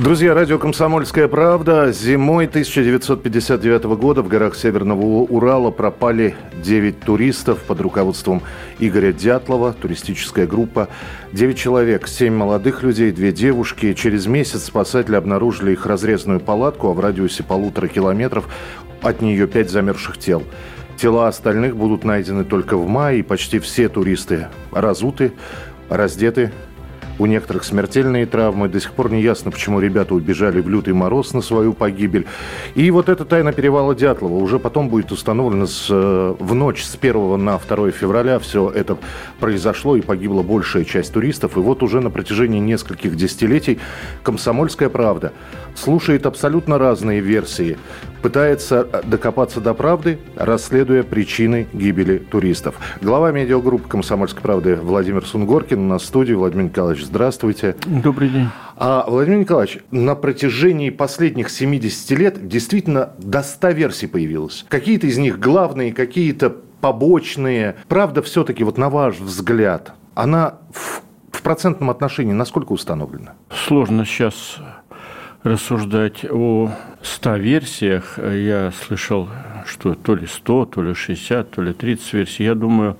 Друзья, радио «Комсомольская правда». Зимой 1959 года в горах Северного Урала пропали 9 туристов под руководством Игоря Дятлова, туристическая группа. 9 человек, 7 молодых людей, 2 девушки. Через месяц спасатели обнаружили их разрезанную палатку, а в радиусе полутора километров от нее 5 замерзших тел. Тела остальных будут найдены только в мае, и почти все туристы разуты, раздеты, у некоторых смертельные травмы. До сих пор не ясно, почему ребята убежали в лютый мороз на свою погибель. И вот эта тайна перевала Дятлова уже потом будет установлена с, э, в ночь с 1 на 2 февраля. Все это произошло и погибла большая часть туристов. И вот уже на протяжении нескольких десятилетий «Комсомольская правда» слушает абсолютно разные версии, пытается докопаться до правды, расследуя причины гибели туристов. Глава медиагруппы «Комсомольской правды» Владимир Сунгоркин у нас в студии. Владимир Николаевич, здравствуйте. Добрый день. А, Владимир Николаевич, на протяжении последних 70 лет действительно до 100 версий появилось. Какие-то из них главные, какие-то побочные. Правда, все-таки, вот на ваш взгляд, она в, в процентном отношении насколько установлена? Сложно сейчас рассуждать о 100 версиях. Я слышал, что то ли 100, то ли 60, то ли 30 версий. Я думаю,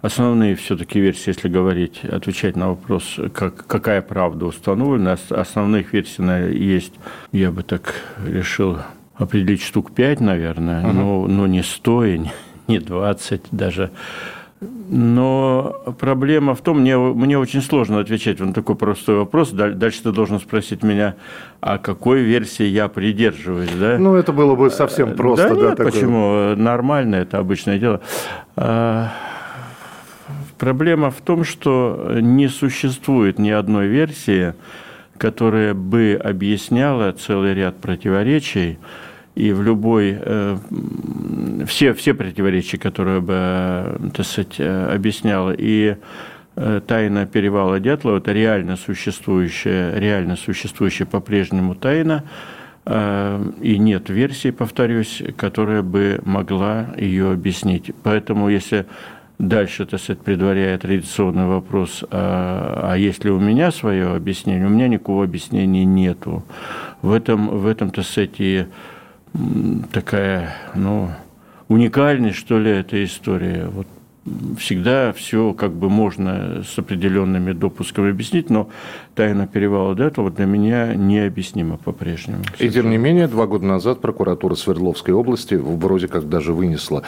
основные все-таки версии, если говорить, отвечать на вопрос, как, какая правда установлена, основных версий есть, я бы так решил определить штук 5, наверное, uh-huh. но, но не 100 и не 20 даже. Но проблема в том, мне, мне очень сложно отвечать на такой простой вопрос. Дальше ты должен спросить меня, а какой версии я придерживаюсь. Да? Ну, это было бы совсем просто. Да, да нет, такое. почему? Нормально, это обычное дело. А, проблема в том, что не существует ни одной версии, которая бы объясняла целый ряд противоречий, и в любой, э, все, все противоречия, которые бы, э, так сказать, э, объясняла, и тайна перевала Дятлова – это реально существующая, реально существующая по-прежнему тайна, и нет версии, повторюсь, которая бы могла ее объяснить. Поэтому, если дальше, так сказать, предваряя традиционный вопрос, а, а есть ли у меня свое объяснение, у меня никакого объяснения нету. В этом, в этом так сказать, и такая, ну, уникальность, что ли, эта история. Вот всегда все как бы можно с определенными допусками объяснить, но тайна перевала до этого для меня необъяснима по-прежнему. И тем не менее, два года назад прокуратура Свердловской области вроде как даже вынесла,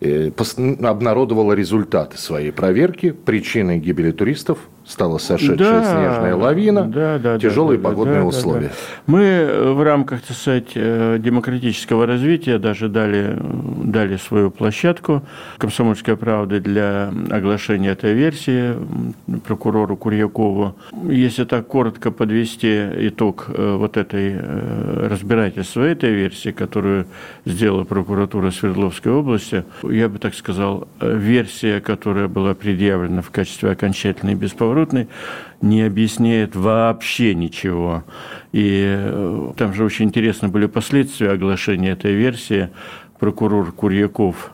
э, обнародовала результаты своей проверки, причиной гибели туристов стала сошедшая да, снежная лавина, да, да, тяжелые да, погодные да, условия. Да, да. Мы э, в рамках, так сказать, э, демократического развития даже дали, дали свою площадку «Комсомольская правда» для оглашения этой версии прокурору Курьякову. Если так коротко подвести итог э, вот этой разбирательства этой версии, которую сделала прокуратура Свердловской области, я бы так сказал, версия, которая была предъявлена в качестве окончательной бесповоротной, Бесповоротный не объясняет вообще ничего. И э, там же очень интересны были последствия оглашения этой версии. Прокурор Курьяков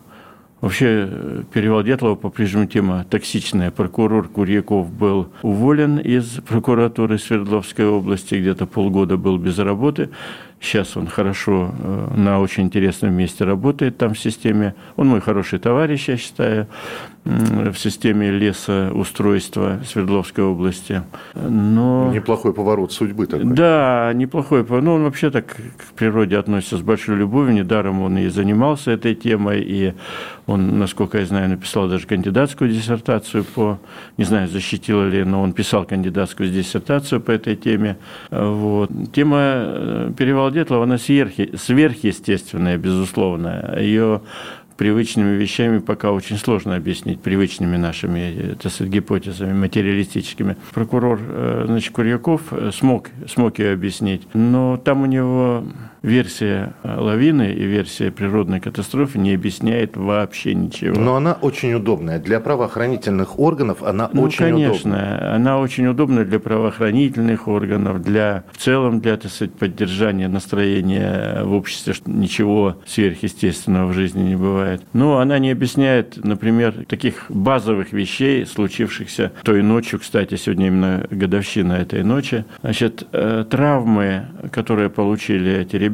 Вообще, э, перевал Дятлова по-прежнему тема токсичная. Прокурор Курьяков был уволен из прокуратуры Свердловской области, где-то полгода был без работы. Сейчас он хорошо э, на очень интересном месте работает там в системе. Он мой хороший товарищ, я считаю, в системе лесоустройства Свердловской области. Но... Неплохой поворот судьбы такой. Да, неплохой. Ну, он вообще так к природе относится с большой любовью. Недаром он и занимался этой темой. И он, насколько я знаю, написал даже кандидатскую диссертацию по... Не знаю, защитил ли, но он писал кандидатскую диссертацию по этой теме. Вот. Тема э, Детлова, она сверхъестественная, безусловно. Ее привычными вещами пока очень сложно объяснить, привычными нашими так сказать, гипотезами материалистическими. Прокурор э, значит, Курьяков э, смог, смог ее объяснить, но там у него версия лавины и версия природной катастрофы не объясняет вообще ничего. Но она очень удобная. Для правоохранительных органов она ну, очень конечно, удобная. она очень удобная для правоохранительных органов, для в целом для, так сказать, поддержания настроения в обществе, что ничего сверхъестественного в жизни не бывает. Но она не объясняет, например, таких базовых вещей, случившихся той ночью, кстати, сегодня именно годовщина этой ночи. Значит, э, травмы, которые получили эти ребята,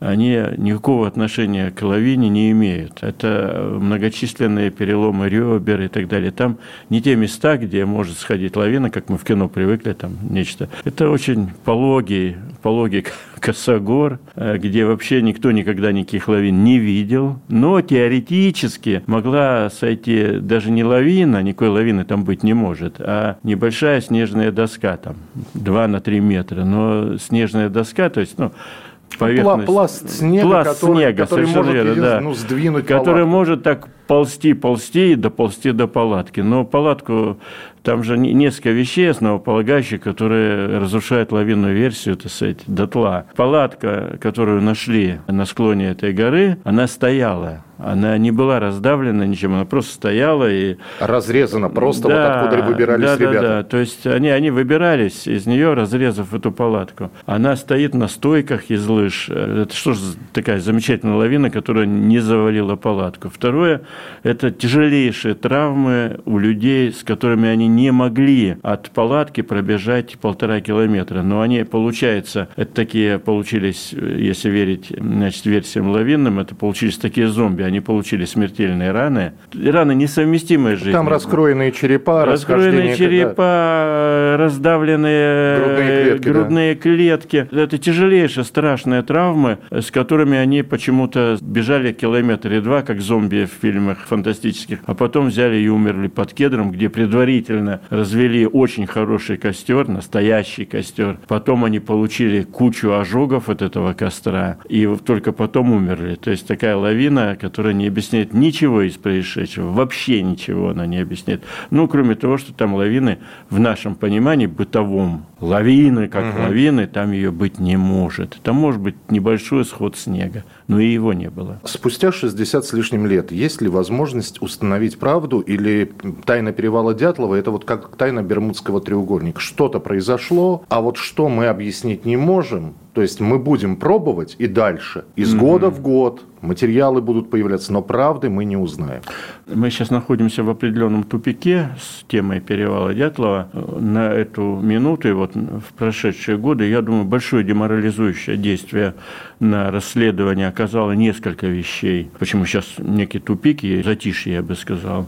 они никакого отношения к лавине не имеют. Это многочисленные переломы ребер и так далее. Там не те места, где может сходить лавина, как мы в кино привыкли, там нечто. Это очень пологий, пологий косогор, э, где вообще никто никогда никаких лавин не видел. Но теоретически могла сойти даже не лавина, никакой лавины там быть не может, а небольшая снежная доска, там 2 на 3 метра. Но снежная доска, то есть, ну, поверхность... Пласт снега, пласт который, снега, который может верно, да, ну, сдвинуть Который палатку. может так ползти, ползти и доползти до палатки. Но палатку там же несколько вещей основополагающих, которые разрушают лавинную версию, так сказать, дотла. Палатка, которую нашли на склоне этой горы, она стояла. Она не была раздавлена ничем, она просто стояла и... Разрезана просто, да, вот откуда выбирались да, ребята. Да, да, то есть они, они выбирались из нее, разрезав эту палатку. Она стоит на стойках из лыж. Это что же такая замечательная лавина, которая не завалила палатку. Второе, это тяжелейшие травмы у людей, с которыми они не могли от палатки пробежать полтора километра. Но они, получается, это такие получились, если верить значит, версиям лавинным, это получились такие зомби. Они получили смертельные раны. Раны несовместимые с жизнью. Там раскроенные черепа, Раскроенные черепа, да. раздавленные грудные клетки. Грудные да. клетки. Это тяжелейшие, страшные травмы, с которыми они почему-то бежали километр и два, как зомби в фильмах фантастических, а потом взяли и умерли под кедром, где предварительно развели очень хороший костер, настоящий костер. Потом они получили кучу ожогов от этого костра, и только потом умерли. То есть такая лавина, которая не объясняет ничего из происшедшего, вообще ничего она не объясняет. Ну, кроме того, что там лавины в нашем понимании бытовом, лавины как угу. лавины, там ее быть не может. Там может быть небольшой сход снега, но и его не было. Спустя 60 с лишним лет есть ли возможность установить правду или тайна перевала Дятлова – это вот как тайна Бермудского треугольника. Что-то произошло, а вот что мы объяснить не можем, то есть мы будем пробовать и дальше, из mm-hmm. года в год, материалы будут появляться, но правды мы не узнаем. Мы сейчас находимся в определенном тупике с темой перевала Дятлова. На эту минуту и вот в прошедшие годы, я думаю, большое деморализующее действие на расследование оказало несколько вещей. Почему сейчас некий тупик и затишье, я бы сказал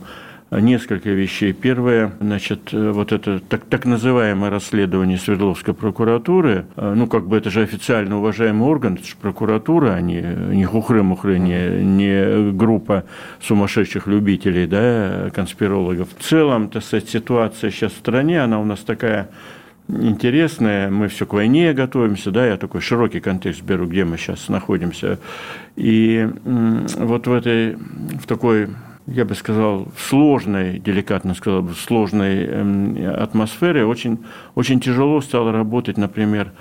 несколько вещей. Первое, значит, вот это так, так называемое расследование Свердловской прокуратуры, э, ну, как бы это же официально уважаемый орган, это же прокуратура, а не, не хухры-мухры, не, не группа сумасшедших любителей, да, конспирологов. В целом, так сказать, ситуация сейчас в стране, она у нас такая интересная, мы все к войне готовимся, да, я такой широкий контекст беру, где мы сейчас находимся. И вот в этой, в такой я бы сказал, сложной, деликатно сказал бы, сложной эм, атмосфере. Очень, очень тяжело стало работать, например,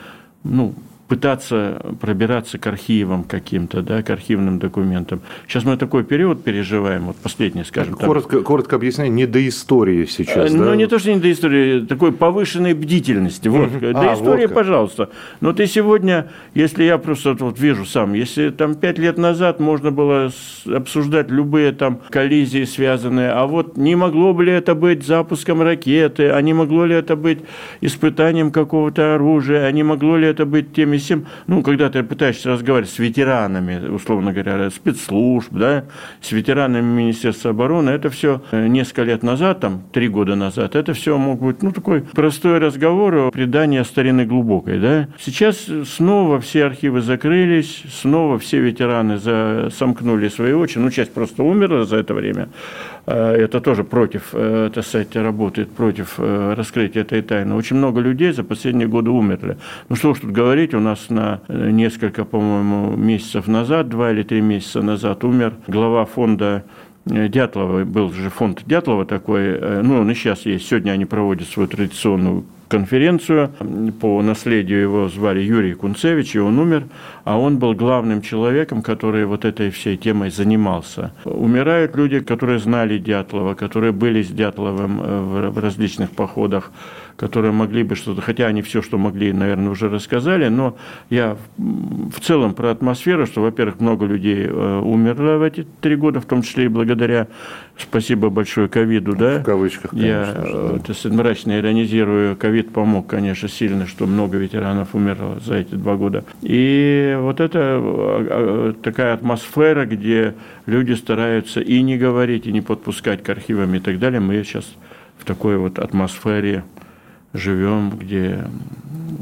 ну, пытаться пробираться к архивам каким-то, да, к архивным документам. Сейчас мы такой период переживаем, вот последний, скажем так. Коротко, коротко объясняю, не до истории сейчас, Ну, да? не то, что не до истории, такой повышенной бдительности. Вот. До а, истории, вот пожалуйста. Но ты сегодня, если я просто вот вижу сам, если там пять лет назад можно было обсуждать любые там коллизии связанные, а вот не могло бы ли это быть запуском ракеты, а не могло ли это быть испытанием какого-то оружия, а не могло ли это быть теми всем, ну, когда ты пытаешься разговаривать с ветеранами, условно говоря, спецслужб, да, с ветеранами Министерства обороны, это все э, несколько лет назад, там, три года назад, это все мог быть, ну, такой простой разговор о предании старины глубокой, да. Сейчас снова все архивы закрылись, снова все ветераны сомкнули свои очи, ну, часть просто умерла за это время, это тоже против, э, так сказать, работает против э, раскрытия этой тайны. Очень много людей за последние годы умерли. Ну что уж тут говорить, у нас на несколько, по-моему, месяцев назад, два или три месяца назад умер глава фонда Дятлова, был же фонд Дятлова такой, ну, он и сейчас есть. Сегодня они проводят свою традиционную конференцию. По наследию его звали Юрий Кунцевич, и он умер, а он был главным человеком, который вот этой всей темой занимался. Умирают люди, которые знали Дятлова, которые были с Дятловым э, в различных походах которые могли бы что-то, хотя они все, что могли, наверное, уже рассказали, но я в целом про атмосферу, что, во-первых, много людей э, умерло в эти три года, в том числе и благодаря, спасибо большое, ковиду, да? В кавычках, конечно. Я, же, да. это мрачно иронизирую, ковид помог, конечно, сильно, что много ветеранов умерло за эти два года. И вот это а, а, такая атмосфера, где люди стараются и не говорить, и не подпускать к архивам и так далее, мы сейчас в такой вот атмосфере живем, где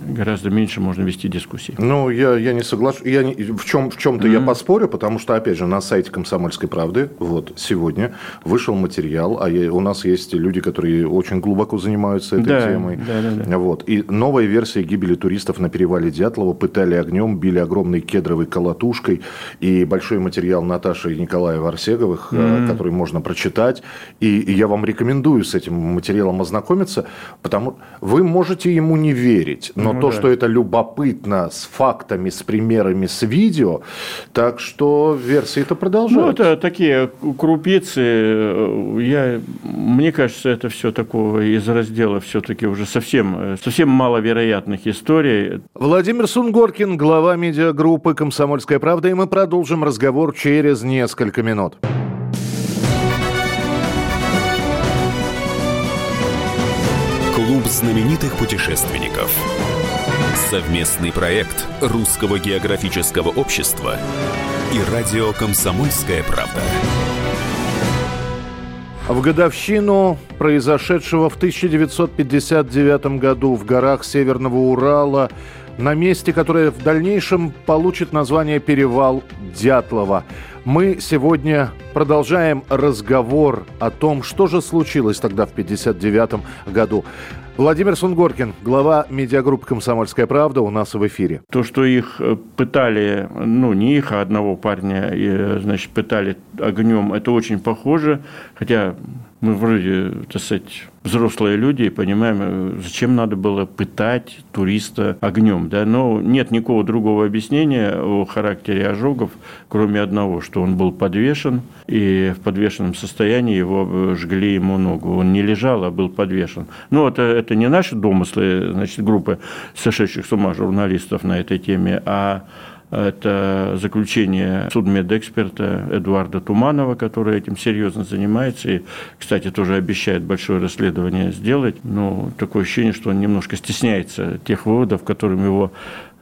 гораздо меньше можно вести дискуссии. Ну, я, я не соглашусь. Я не, в, чем, в чем-то mm-hmm. я поспорю, потому что, опять же, на сайте «Комсомольской правды» вот сегодня вышел материал, а я, у нас есть люди, которые очень глубоко занимаются этой да, темой. Да, да, да. Вот. И новая версия гибели туристов на перевале Дятлова пытали огнем, били огромной кедровой колотушкой. И большой материал Наташи и Николая Варсеговых, mm-hmm. который можно прочитать. И, и я вам рекомендую с этим материалом ознакомиться, потому вы можете ему не верить, но ну, то, да. что это любопытно с фактами, с примерами, с видео, так что версии это продолжаются. Ну, это такие крупицы. Я, мне кажется, это все такого из раздела все-таки уже совсем, совсем маловероятных историй. Владимир Сунгоркин, глава медиагруппы «Комсомольская правда», и мы продолжим разговор через несколько минут. Знаменитых путешественников. Совместный проект Русского географического общества и радио «Комсомольская правда». В годовщину произошедшего в 1959 году в горах Северного Урала на месте, которое в дальнейшем получит название «Перевал Дятлова». Мы сегодня продолжаем разговор о том, что же случилось тогда в 1959 году. Владимир Сунгоркин, глава медиагруппы «Комсомольская правда» у нас в эфире. То, что их э, пытали, ну, не их, а одного парня, э, значит, пытали огнем, это очень похоже, хотя мы вроде, так сказать, взрослые люди и понимаем, зачем надо было пытать туриста огнем. Да? Но нет никакого другого объяснения о характере ожогов, кроме одного, что он был подвешен, и в подвешенном состоянии его жгли ему ногу. Он не лежал, а был подвешен. Ну, это, это не наши домыслы, значит, группы сошедших с ума журналистов на этой теме, а это заключение судмедэксперта Эдуарда Туманова, который этим серьезно занимается и, кстати, тоже обещает большое расследование сделать. Но такое ощущение, что он немножко стесняется тех выводов, которым его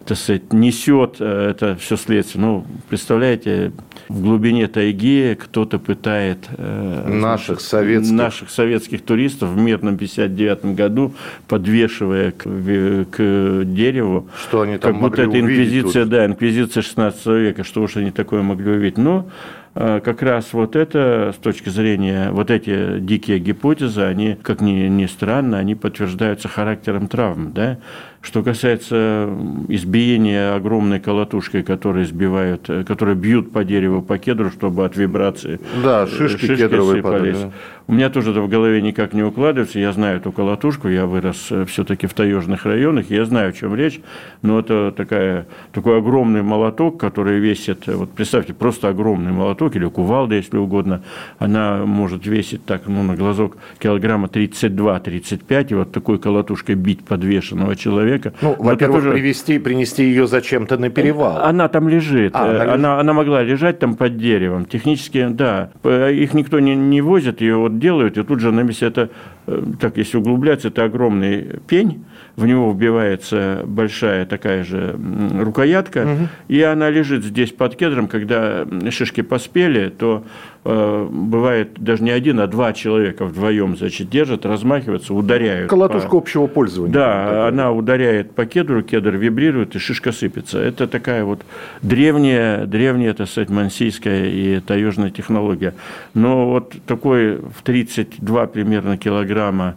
так сказать, несет э, это все следствие. Ну, представляете, в глубине тайги кто-то пытает э, наших советских. наших советских туристов в мирном 59 году, подвешивая к, к дереву. Что они там как будто это инквизиция, да, инквизиция 16 века, что уж они такое могли увидеть. Но э, как раз вот это, с точки зрения, вот эти дикие гипотезы, они, как ни, ни странно, они подтверждаются характером травм, да, что касается избиения огромной колотушкой, которые сбивают, э, которые бьют по дереву, по кедру, чтобы от вибрации да, шишки, шишки кедровые падали, да. У меня тоже это в голове никак не укладывается. Я знаю эту колотушку, я вырос э, все-таки в таежных районах, я знаю, о чем речь. Но это такая, такой огромный молоток, который весит, э, вот представьте, просто огромный молоток или кувалда, если угодно. Она может весить так, ну, на глазок килограмма 32-35, и вот такой колотушкой бить подвешенного человека. Ну, во-первых, тоже... привести, принести ее зачем-то на перевал. Она там лежит. А, она, она, она могла лежать там под деревом. Технически, да. Их никто не, не возит, ее вот делают, и тут же на месте это, э, так если углубляться, это огромный пень, в него вбивается большая такая же рукоятка, угу. и она лежит здесь под кедром, когда шишки поспели, то э, бывает даже не один, а два человека вдвоем, значит, держат, размахиваются, ударяют. Колотушка по... общего пользования. Да, такая. она ударяет по кедру, кедр вибрирует, и шишка сыпется. Это такая вот древняя, древняя, так сказать, мансийская и таежная технология. Но вот такой в 32 примерно килограмма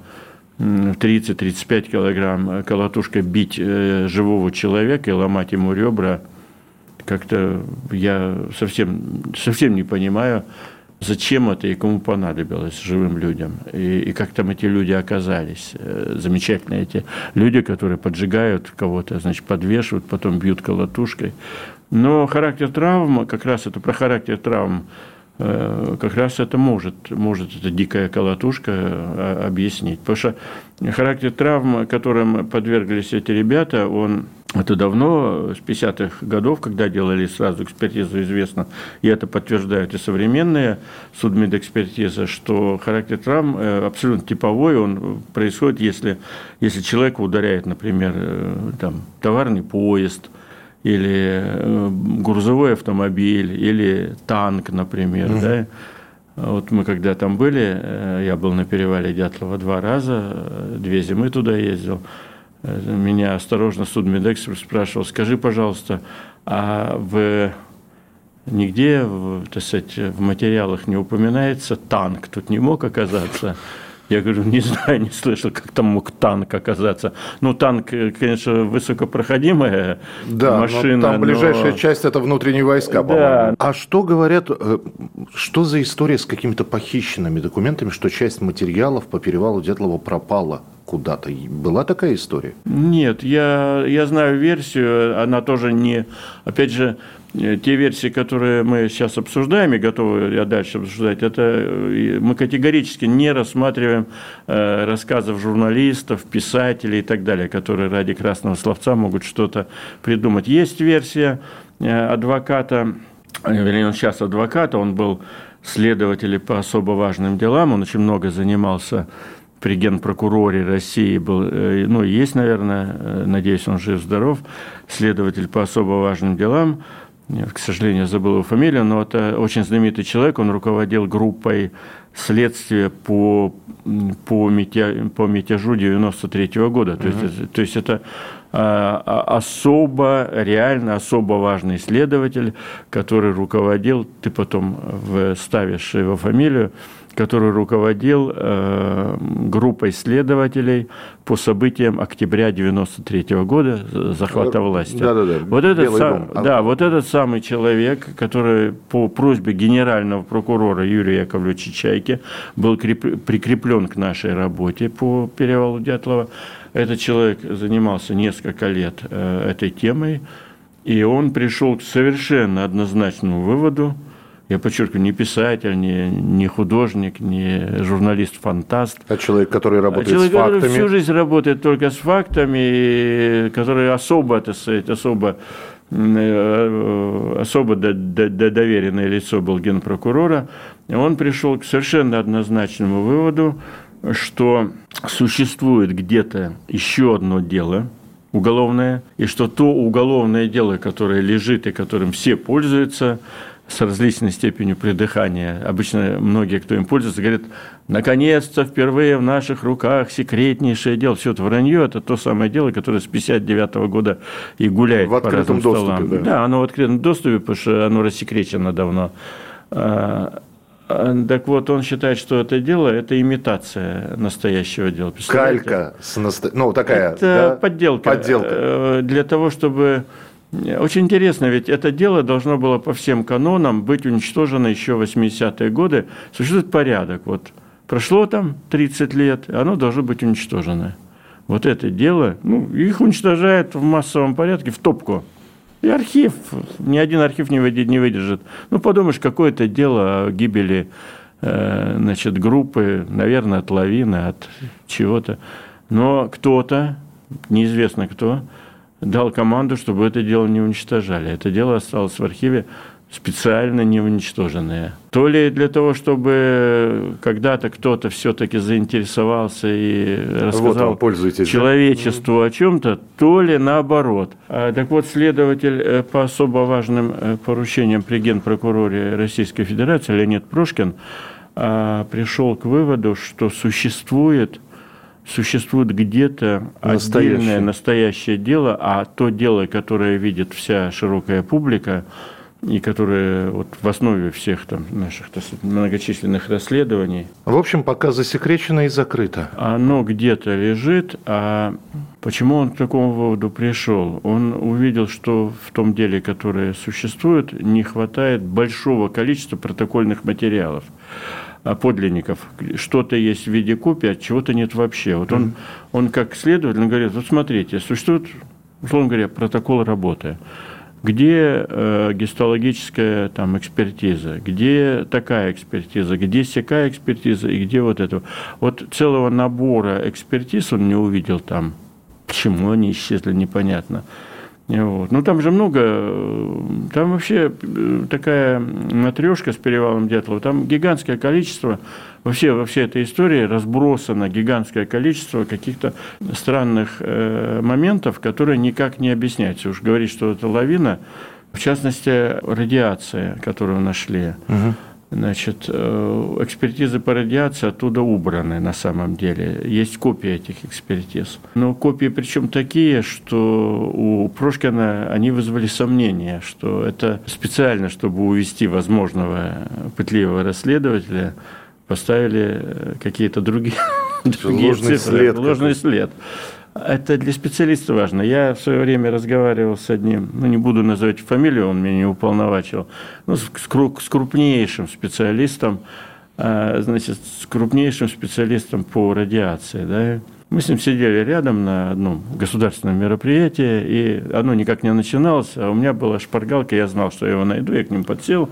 30-35 килограмм колотушкой бить э, живого человека и ломать ему ребра, как-то я совсем, совсем не понимаю, зачем это и кому понадобилось живым людям, и, и как там эти люди оказались. Э, замечательные эти люди, которые поджигают кого-то, значит, подвешивают, потом бьют колотушкой. Но характер травм, как раз это про характер травм, э, как раз это может, может эта дикая колотушка э, объяснить. Потому что характер травм, которым подверглись эти ребята, он это давно, с 50-х годов, когда делали сразу экспертизу, известно, и это подтверждают и современные судмедэкспертизы, что характер травм э, абсолютно типовой, он происходит, если, если человека ударяет, например, э, там, товарный поезд, или э, грузовой автомобиль, или танк, например, угу. да, вот мы когда там были, я был на перевале Дятлова два раза, две зимы туда ездил, меня осторожно судмедэкс спрашивал, скажи, пожалуйста, а в нигде так сказать, в материалах не упоминается танк, тут не мог оказаться. Я говорю, не знаю, не слышал, как там мог танк оказаться. Ну, танк, конечно, высокопроходимая да, машина. Но там ближайшая но... часть – это внутренние войска, да. по-моему. А что говорят, э, что за история с какими-то похищенными документами, что часть материалов по перевалу Дятлова пропала? куда-то. Была такая история? Нет, я, я знаю версию, она тоже не... Опять же, э, те версии, которые мы сейчас обсуждаем и готовы я дальше обсуждать, это э, мы категорически не рассматриваем э, рассказов журналистов, писателей и так далее, которые ради красного словца могут что-то придумать. Есть версия адвоката, вернее, он сейчас адвокат, он был следователь по особо важным делам, он очень много занимался при генпрокуроре России был, э, ну, есть, наверное, э, надеюсь, он жив-здоров, следователь по особо важным делам, я, к сожалению, забыл его фамилию, но это очень знаменитый человек, он руководил группой следствия по, по, мятя, по мятежу 93 -го года. То, uh-huh. есть, то есть это а, а, особо, реально особо важный следователь, который руководил, ты потом ставишь его фамилию, который руководил э, группой следователей по событиям октября 93 года захвата власти. Да, да, да. Вот этот, сам, да, вот этот самый человек, который по просьбе генерального прокурора Юрия Яковлевича Чайки был прикреплен к нашей работе по перевалу Дятлова. Этот человек занимался несколько лет э, этой темой, и он пришел к совершенно однозначному выводу – я подчеркиваю, не писатель, не, не художник, не журналист-фантаст. А человек, который работает а человек, с фактами. Который всю жизнь работает только с фактами, который особо, так сказать, особо э, особо доверенное лицо был генпрокурора, он пришел к совершенно однозначному выводу, что существует где-то еще одно дело уголовное, и что то уголовное дело, которое лежит и которым все пользуются, с различной степенью придыхания. Обычно многие, кто им пользуется, говорят, наконец-то впервые в наших руках секретнейшее дело. Все это вранье, это то самое дело, которое с 59 года и гуляет в открытом по доступе, столам. Да. да, оно в открытом доступе, потому что оно рассекречено давно. А, а, так вот, он считает, что это дело – это имитация настоящего дела. Калька, с наста... ну, такая, Это да? подделка. Подделка. Э, для того, чтобы очень интересно, ведь это дело должно было по всем канонам быть уничтожено еще в 80-е годы. Существует порядок. Вот прошло там 30 лет, оно должно быть уничтожено. Вот это дело, ну, их уничтожают в массовом порядке в топку. И архив, ни один архив не выдержит. Ну, подумаешь, какое-то дело о гибели э, значит, группы, наверное, от лавины, от чего-то. Но кто-то, неизвестно кто, дал команду, чтобы это дело не уничтожали. Это дело осталось в архиве специально не уничтоженное. То ли для того, чтобы когда-то кто-то все-таки заинтересовался и рассказал вот человечеству да? о чем-то, то ли наоборот. А, так вот, следователь э, по особо важным э, поручениям при генпрокуроре Российской Федерации Леонид Прошкин а, пришел к выводу, что существует существует где-то отдельное настоящее дело, а то дело, которое видит вся широкая публика, и которое вот в основе всех там наших многочисленных расследований. В общем, пока засекречено и закрыто. Оно где-то лежит, а почему он к такому выводу пришел? Он увидел, что в том деле, которое существует, не хватает большого количества протокольных материалов подлинников. Что-то есть в виде копии, а чего-то нет вообще. Вот он, он как следователь говорит, вот смотрите, существует, условно говоря, протокол работы где э, гистологическая там, экспертиза, где такая экспертиза, где сякая экспертиза и где вот это. Вот целого набора экспертиз он не увидел там. Почему они исчезли, непонятно. Вот. Ну, там же много, там вообще э, такая матрешка с перевалом Дятлова, там гигантское количество, вообще во всей этой истории разбросано гигантское количество каких-то странных э, моментов, которые никак не объясняются. Уж говорить, что это лавина, в частности, радиация, которую нашли. Угу. Значит, э, экспертизы по радиации оттуда убраны на самом деле. Есть копии этих экспертиз. Но копии причем такие, что у Прошкина они вызвали сомнения, что это специально, чтобы увести возможного пытливого расследователя, поставили какие-то другие, другие ложный цифры, след ложный след. Это для специалиста важно. Я в свое время разговаривал с одним, ну не буду называть фамилию, он меня не уполновачил, ну, с, с крупнейшим специалистом, а, значит, с крупнейшим специалистом по радиации. Да. Мы с ним сидели рядом на одном государственном мероприятии, и оно никак не начиналось, а у меня была шпаргалка, я знал, что я его найду, я к ним подсел,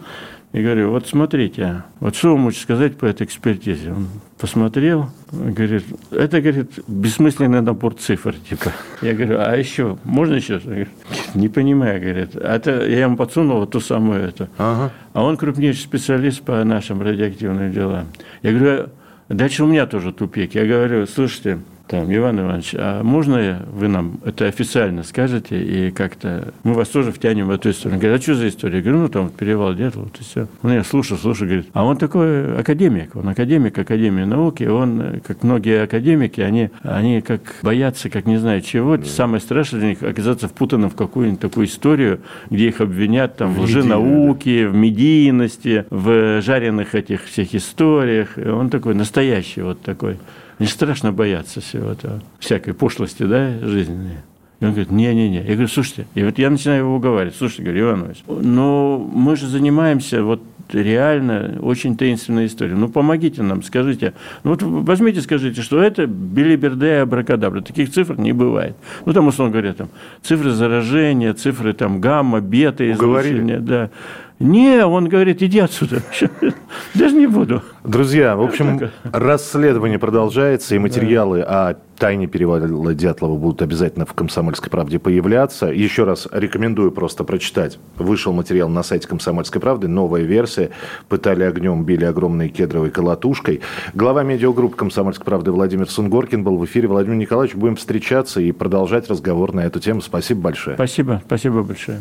и говорю, вот смотрите, вот что вы можете сказать по этой экспертизе? Он посмотрел, говорит, это, говорит, бессмысленный набор цифр, типа. Я говорю, а еще, можно еще? Говорит, не понимаю, говорит. Это, я ему подсунул вот ту самую эту. Ага. А он крупнейший специалист по нашим радиоактивным делам. Я говорю, дальше у меня тоже тупик. Я говорю, слушайте, там, Иван Иванович, а можно вы нам это официально скажете и как-то мы вас тоже втянем в эту историю? Он говорит, а что за история? Я говорю, ну там перевал дед, вот и все. Ну я слушаю, слушаю, говорит, а он такой академик, он академик Академии науки, он, как многие академики, они, они как боятся, как не знаю чего, да. самое страшное для них оказаться впутанным в какую-нибудь такую историю, где их обвинят там в, в лженауке, в медийности, в жареных этих всех историях. Он такой настоящий вот такой. Не страшно бояться всего этого, всякой пошлости, да, жизненной. И он говорит, не-не-не. Я говорю, слушайте, и вот я начинаю его уговаривать, слушайте, говорю, Иванович, но мы же занимаемся вот реально очень таинственная история. Ну, помогите нам, скажите. Ну, вот возьмите, скажите, что это билиберде и абракадабра. Таких цифр не бывает. Ну, там, условно говоря, там, цифры заражения, цифры там гамма, бета, излучения. Да. Не, он говорит, иди отсюда. Даже не буду. Друзья, в общем, расследование продолжается, и материалы о тайне перевала Дятлова будут обязательно в «Комсомольской правде» появляться. Еще раз рекомендую просто прочитать. Вышел материал на сайте «Комсомольской правды», новая версия. Пытали огнем, били огромной кедровой колотушкой. Глава медиагруппы «Комсомольской правды» Владимир Сунгоркин был в эфире. Владимир Николаевич, будем встречаться и продолжать разговор на эту тему. Спасибо большое. Спасибо, спасибо большое.